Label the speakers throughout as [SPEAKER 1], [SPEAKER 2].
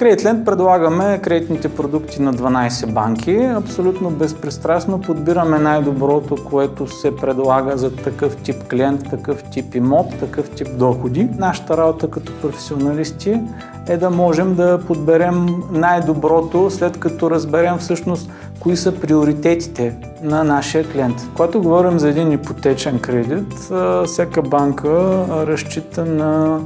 [SPEAKER 1] Кредитленд предлагаме кредитните продукти на 12 банки. Абсолютно безпристрастно подбираме най-доброто, което се предлага за такъв тип клиент, такъв тип имот, такъв тип доходи. Нашата работа като професионалисти е да можем да подберем най-доброто, след като разберем всъщност кои са приоритетите на нашия клиент. Когато говорим за един ипотечен кредит, всяка банка разчита на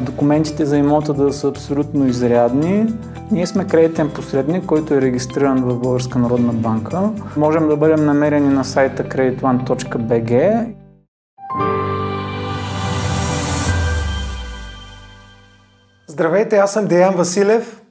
[SPEAKER 1] документите за имота да са абсолютно изрядни. Ние сме кредитен посредник, който е регистриран в Българска народна банка. Можем да бъдем намерени на сайта creditone.bg.
[SPEAKER 2] Здравейте, аз съм Деян Василев.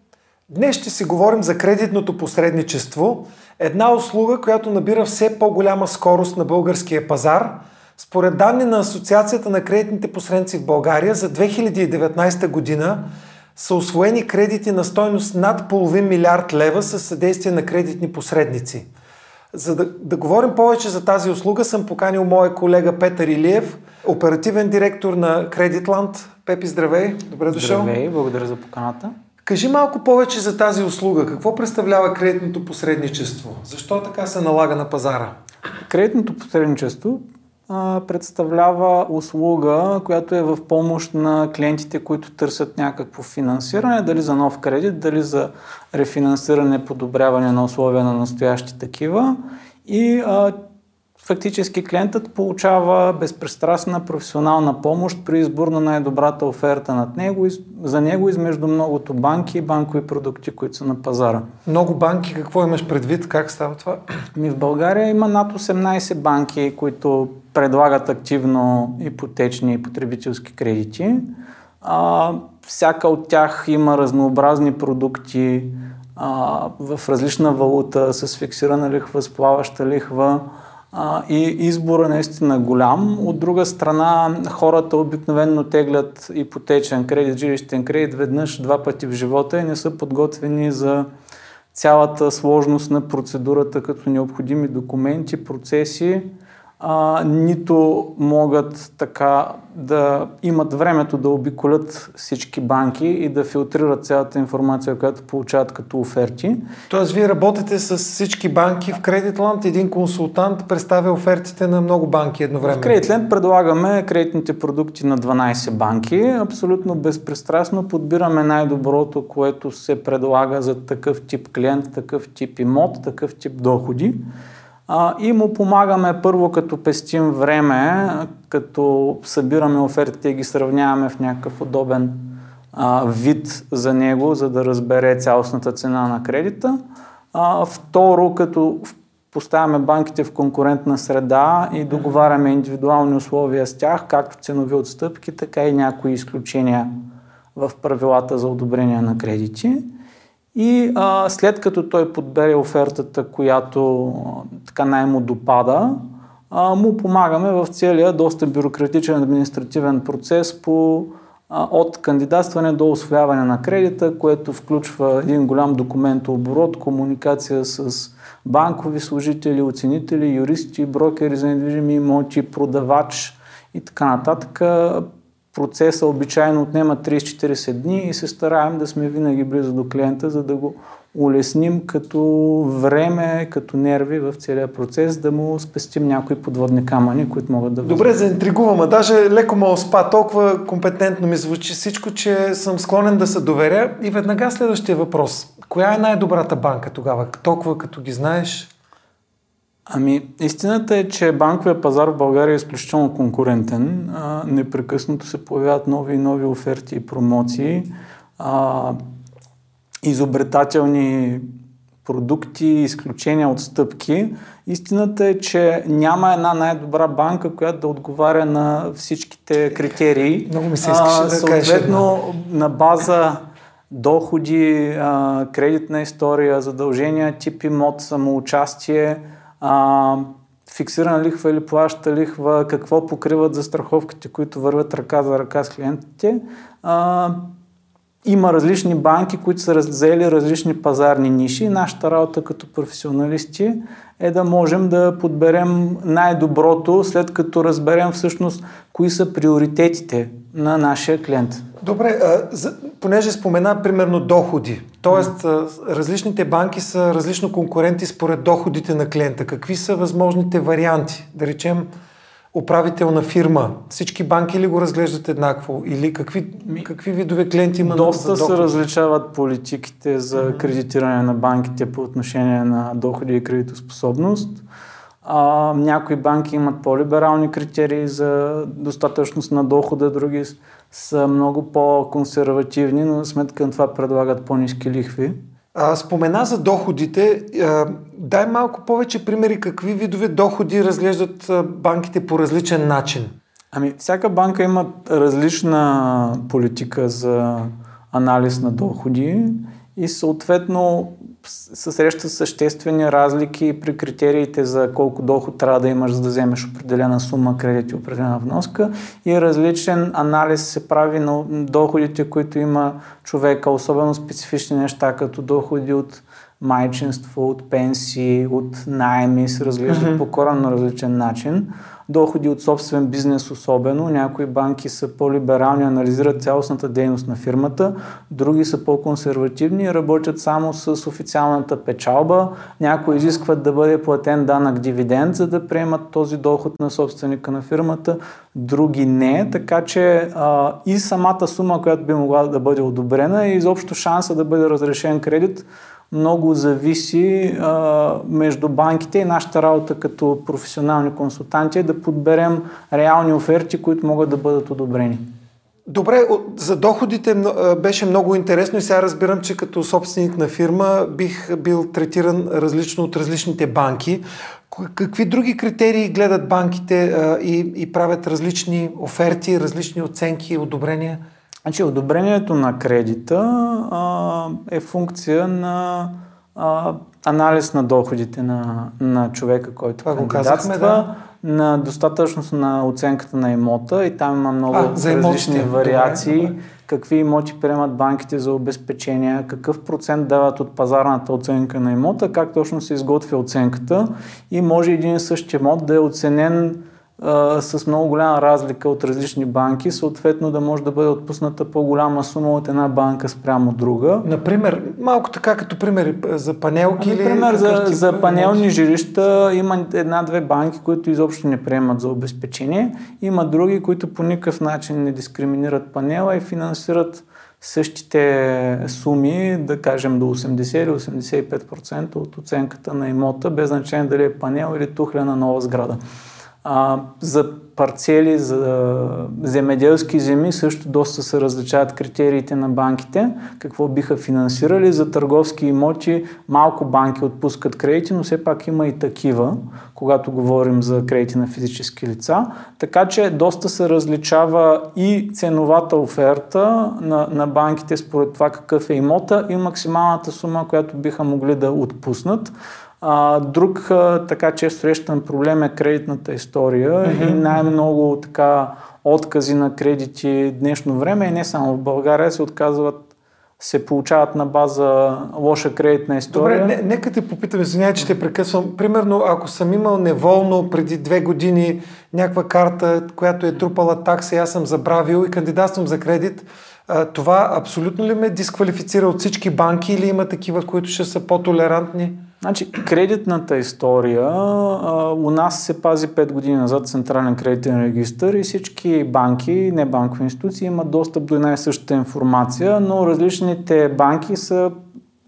[SPEAKER 2] Днес ще си говорим за кредитното посредничество, една услуга, която набира все по-голяма скорост на българския пазар – според данни на Асоциацията на кредитните посредници в България за 2019 година са освоени кредити на стойност над половин милиард лева със съдействие на кредитни посредници. За да, да говорим повече за тази услуга, съм поканил моя колега Петър Илиев, оперативен директор на Кредитланд. Пепи, здравей! Добре дошъл!
[SPEAKER 1] Здравей, благодаря за поканата.
[SPEAKER 2] Кажи малко повече за тази услуга. Какво представлява кредитното посредничество? Защо така се налага на пазара?
[SPEAKER 1] Кредитното посредничество представлява услуга, която е в помощ на клиентите, които търсят някакво финансиране, дали за нов кредит, дали за рефинансиране, подобряване на условия на настоящи такива. И а, фактически клиентът получава безпристрастна професионална помощ при избор на най-добрата оферта над него, за него измежду многото банки и банкови продукти, които са на пазара.
[SPEAKER 2] Много банки, какво имаш предвид? Как става това?
[SPEAKER 1] Ми в България има над 18 банки, които предлагат активно ипотечни и потребителски кредити. А, всяка от тях има разнообразни продукти а, в различна валута, с фиксирана лихва, с плаваща лихва а, и избора е наистина голям. От друга страна, хората обикновено теглят ипотечен кредит, жилищен кредит веднъж, два пъти в живота и не са подготвени за цялата сложност на процедурата, като необходими документи, процеси а, нито могат така да имат времето да обиколят всички банки и да филтрират цялата информация, която получават като оферти.
[SPEAKER 2] Тоест, вие работите с всички банки в Кредитланд, един консултант представя офертите на много банки едновременно.
[SPEAKER 1] В Кредитланд предлагаме кредитните продукти на 12 банки. Абсолютно безпристрастно подбираме най-доброто, което се предлага за такъв тип клиент, такъв тип имот, такъв тип доходи и му помагаме първо като пестим време, като събираме офертите и ги сравняваме в някакъв удобен вид за него, за да разбере цялостната цена на кредита. Второ, като поставяме банките в конкурентна среда и договаряме индивидуални условия с тях, както ценови отстъпки, така и някои изключения в правилата за одобрение на кредити. И а, след като той подбере офертата, която така най-му допада, а, му помагаме в целия доста бюрократичен административен процес по, а, от кандидатстване до освояване на кредита, което включва един голям документооборот, комуникация с банкови служители, оценители, юристи, брокери за недвижими имоти, продавач и така нататък процеса обичайно отнема 30-40 дни и се стараем да сме винаги близо до клиента, за да го улесним като време, като нерви в целия процес, да му спестим някои подводни камъни, които могат да...
[SPEAKER 2] Добре, заинтригувам, а даже леко ме спа, толкова компетентно ми звучи всичко, че съм склонен да се доверя. И веднага следващия въпрос. Коя е най-добрата банка тогава? Толкова като ги знаеш?
[SPEAKER 1] Ами, истината е, че банковия пазар в България е изключително конкурентен. А, непрекъснато се появяват нови и нови оферти и промоции. А, изобретателни продукти, изключения от стъпки. Истината е, че няма една най-добра банка, която да отговаря на всичките критерии.
[SPEAKER 2] Много ми се искаше да
[SPEAKER 1] Съответно, на база доходи, а, кредитна история, задължения, тип имот, самоучастие, а, фиксирана лихва или плаща лихва, какво покриват за страховките, които вървят ръка за ръка с клиентите. А, има различни банки, които са взели различни пазарни ниши. Нашата работа като професионалисти е да можем да подберем най-доброто, след като разберем всъщност кои са приоритетите на нашия клиент.
[SPEAKER 2] Добре, понеже спомена примерно доходи, т.е. различните банки са различно конкуренти според доходите на клиента. Какви са възможните варианти? Да речем, управителна фирма. Всички банки ли го разглеждат еднакво? Или какви, какви видове клиенти има
[SPEAKER 1] Доста за се различават политиките за кредитиране на банките по отношение на доходи и кредитоспособност. А, някои банки имат по-либерални критерии за достатъчност на дохода, други са много по-консервативни, но сметка на това предлагат по-низки лихви.
[SPEAKER 2] А, спомена за доходите. А, дай малко повече примери какви видове доходи разглеждат банките по различен начин.
[SPEAKER 1] Ами, всяка банка има различна политика за анализ на доходи и съответно се срещат съществени разлики при критериите за колко доход трябва да имаш, за да вземеш определена сума кредит и определена вноска и различен анализ се прави на доходите, които има човека, особено специфични неща, като доходи от майчинство, от пенсии, от найми се разглеждат mm-hmm. по коренно различен начин доходи от собствен бизнес особено. Някои банки са по-либерални, анализират цялостната дейност на фирмата, други са по-консервативни и работят само с официалната печалба. Някои изискват да бъде платен данък дивиденд, за да приемат този доход на собственика на фирмата, други не. Така че а, и самата сума, която би могла да бъде одобрена и изобщо шанса да бъде разрешен кредит много зависи а, между банките и нашата работа като професионални консултанти е да подберем реални оферти, които могат да бъдат одобрени.
[SPEAKER 2] Добре, за доходите беше много интересно и сега разбирам, че като собственик на фирма бих бил третиран различно от различните банки. Какви други критерии гледат банките и, и правят различни оферти, различни оценки и одобрения?
[SPEAKER 1] Значи, одобрението на кредита а, е функция на а, анализ на доходите на, на човека, който Това кандидатства, да. на достатъчност на оценката на имота и там има много а, различни вариации. Добре, добре. Какви имоти приемат банките за обезпечения, какъв процент дават от пазарната оценка на имота, как точно се изготвя оценката и може един и същ имот да е оценен а, с много голяма разлика от различни банки, съответно да може да бъде отпусната по-голяма сума от една банка спрямо друга.
[SPEAKER 2] Например, малко така като пример за панелки
[SPEAKER 1] ами. Например, за, за панелни жилища има една-две банки, които изобщо не приемат за обезпечение. Има други, които по никакъв начин не дискриминират панела и финансират същите суми, да кажем до 80 или 85% от оценката на имота, без значение дали е панел или тухля нова сграда. А, за парцели, за земеделски земи също доста се различават критериите на банките, какво биха финансирали. За търговски имоти малко банки отпускат кредити, но все пак има и такива, когато говорим за кредити на физически лица. Така че доста се различава и ценовата оферта на, на банките според това какъв е имота и максималната сума, която биха могли да отпуснат. А, друг а, така често срещан проблем е кредитната история mm-hmm. и най-много така откази на кредити днешно време и не само в България се отказват се получават на база лоша кредитна история.
[SPEAKER 2] Добре, не, нека те попитам, извинявай, че те прекъсвам. Примерно, ако съм имал неволно преди две години някаква карта, която е трупала такса и аз съм забравил и кандидатствам за кредит, това абсолютно ли ме дисквалифицира от всички банки или има такива, които ще са по-толерантни?
[SPEAKER 1] Значи, кредитната история а, у нас се пази 5 години назад Централен кредитен регистр и всички банки, не банкови институции имат достъп до една и същата информация, но различните банки са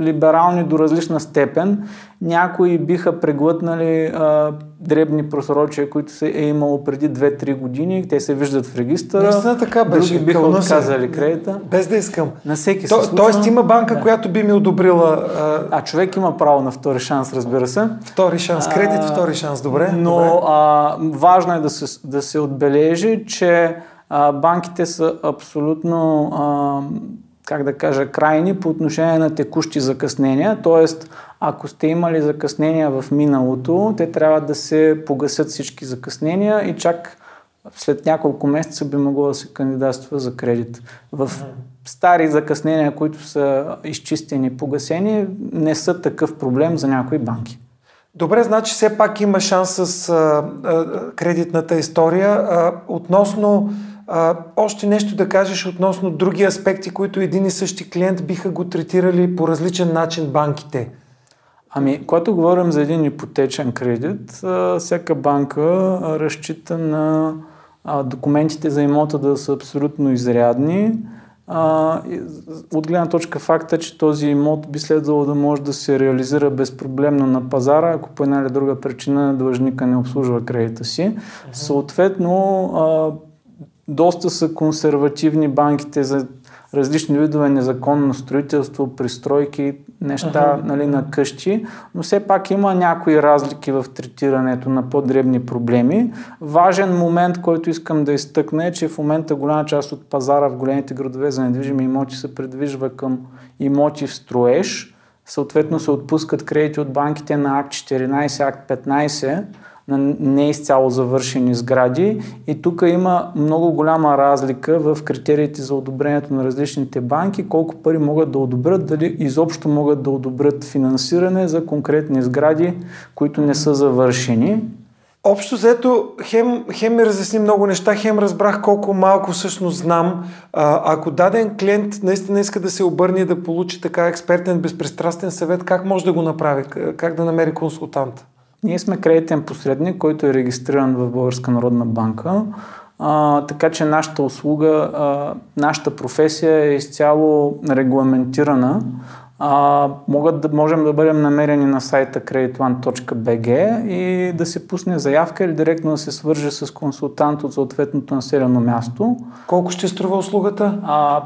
[SPEAKER 1] либерални до различна степен. Някои биха преглътнали а, дребни просрочия, които се е имало преди 2-3 години. Те се виждат в регистъра.
[SPEAKER 2] Наистина така беше.
[SPEAKER 1] Други биха отказали кредита.
[SPEAKER 2] Без да искам.
[SPEAKER 1] На всеки
[SPEAKER 2] То, се Тоест има банка, да. която би ми одобрила...
[SPEAKER 1] А... а човек има право на втори шанс, разбира се.
[SPEAKER 2] Втори шанс. Кредит, а, втори шанс. Добре.
[SPEAKER 1] Но
[SPEAKER 2] добре.
[SPEAKER 1] А, важно е да се, да се отбележи, че а, банките са абсолютно... А, как да кажа, крайни по отношение на текущи закъснения. Тоест, ако сте имали закъснения в миналото, те трябва да се погасят всички закъснения и чак след няколко месеца би могло да се кандидатства за кредит. В стари закъснения, които са изчистени, погасени, не са такъв проблем за някои банки.
[SPEAKER 2] Добре, значи все пак има шанс с а, а, кредитната история. А, относно а, още нещо да кажеш относно други аспекти, които един и същи клиент биха го третирали по различен начин банките.
[SPEAKER 1] Ами, когато говорим за един ипотечен кредит, всяка банка разчита на документите за имота да са абсолютно изрядни. От гледна точка факта, че този имот би следвало да може да се реализира безпроблемно на пазара, ако по една или друга причина длъжника не обслужва кредита си. Съответно, доста са консервативни банките за различни видове незаконно строителство, пристройки, неща uh-huh. нали, на къщи, но все пак има някои разлики в третирането на по-дребни проблеми. Важен момент, който искам да изтъкна е, че в момента голяма част от пазара в големите градове за недвижими имоти се предвижва към имоти в строеж. Съответно се отпускат кредити от банките на Акт 14, Акт 15, на не изцяло завършени сгради и тук има много голяма разлика в критериите за одобрението на различните банки, колко пари могат да одобрят, дали изобщо могат да одобрят финансиране за конкретни сгради, които не са завършени.
[SPEAKER 2] Общо взето, хем, хем ми разясни много неща, хем разбрах колко малко всъщност знам. А, ако даден клиент наистина иска да се обърне да получи така експертен, безпристрастен съвет, как може да го направи? Как да намери консултант?
[SPEAKER 1] Ние сме кредитен посредник, който е регистриран в Българска народна банка, а, така че нашата услуга, а, нашата професия е изцяло регламентирана. А, могат да, можем да бъдем намерени на сайта creditone.bg и да се пусне заявка или директно да се свърже с консултант от съответното населено място.
[SPEAKER 2] Колко ще струва услугата?
[SPEAKER 1] А,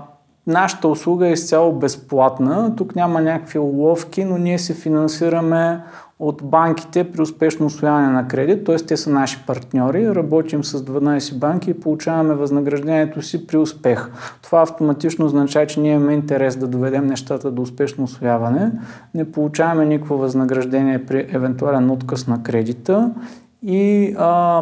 [SPEAKER 1] нашата услуга е изцяло безплатна. Тук няма някакви уловки, но ние се финансираме от банките при успешно освояване на кредит, т.е. те са наши партньори, работим с 12 банки и получаваме възнаграждението си при успех. Това автоматично означава, че ние имаме интерес да доведем нещата до успешно освояване, не получаваме никакво възнаграждение при евентуален отказ на кредита и а,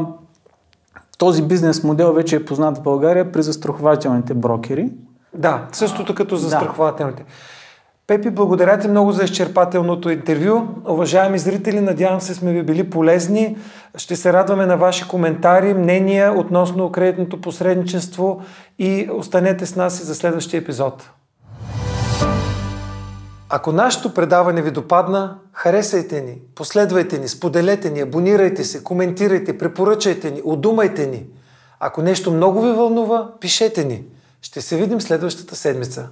[SPEAKER 1] този бизнес модел вече е познат в България при застрахователните брокери.
[SPEAKER 2] Да, същото като застрахователните. Да. Пепи, благодаря ти много за изчерпателното интервю. Уважаеми зрители, надявам се сме ви били полезни. Ще се радваме на ваши коментари, мнения относно кредитното посредничество и останете с нас и за следващия епизод. Ако нашето предаване ви допадна, харесайте ни, последвайте ни, споделете ни, абонирайте се, коментирайте, препоръчайте ни, удумайте ни. Ако нещо много ви вълнува, пишете ни. Ще се видим следващата седмица.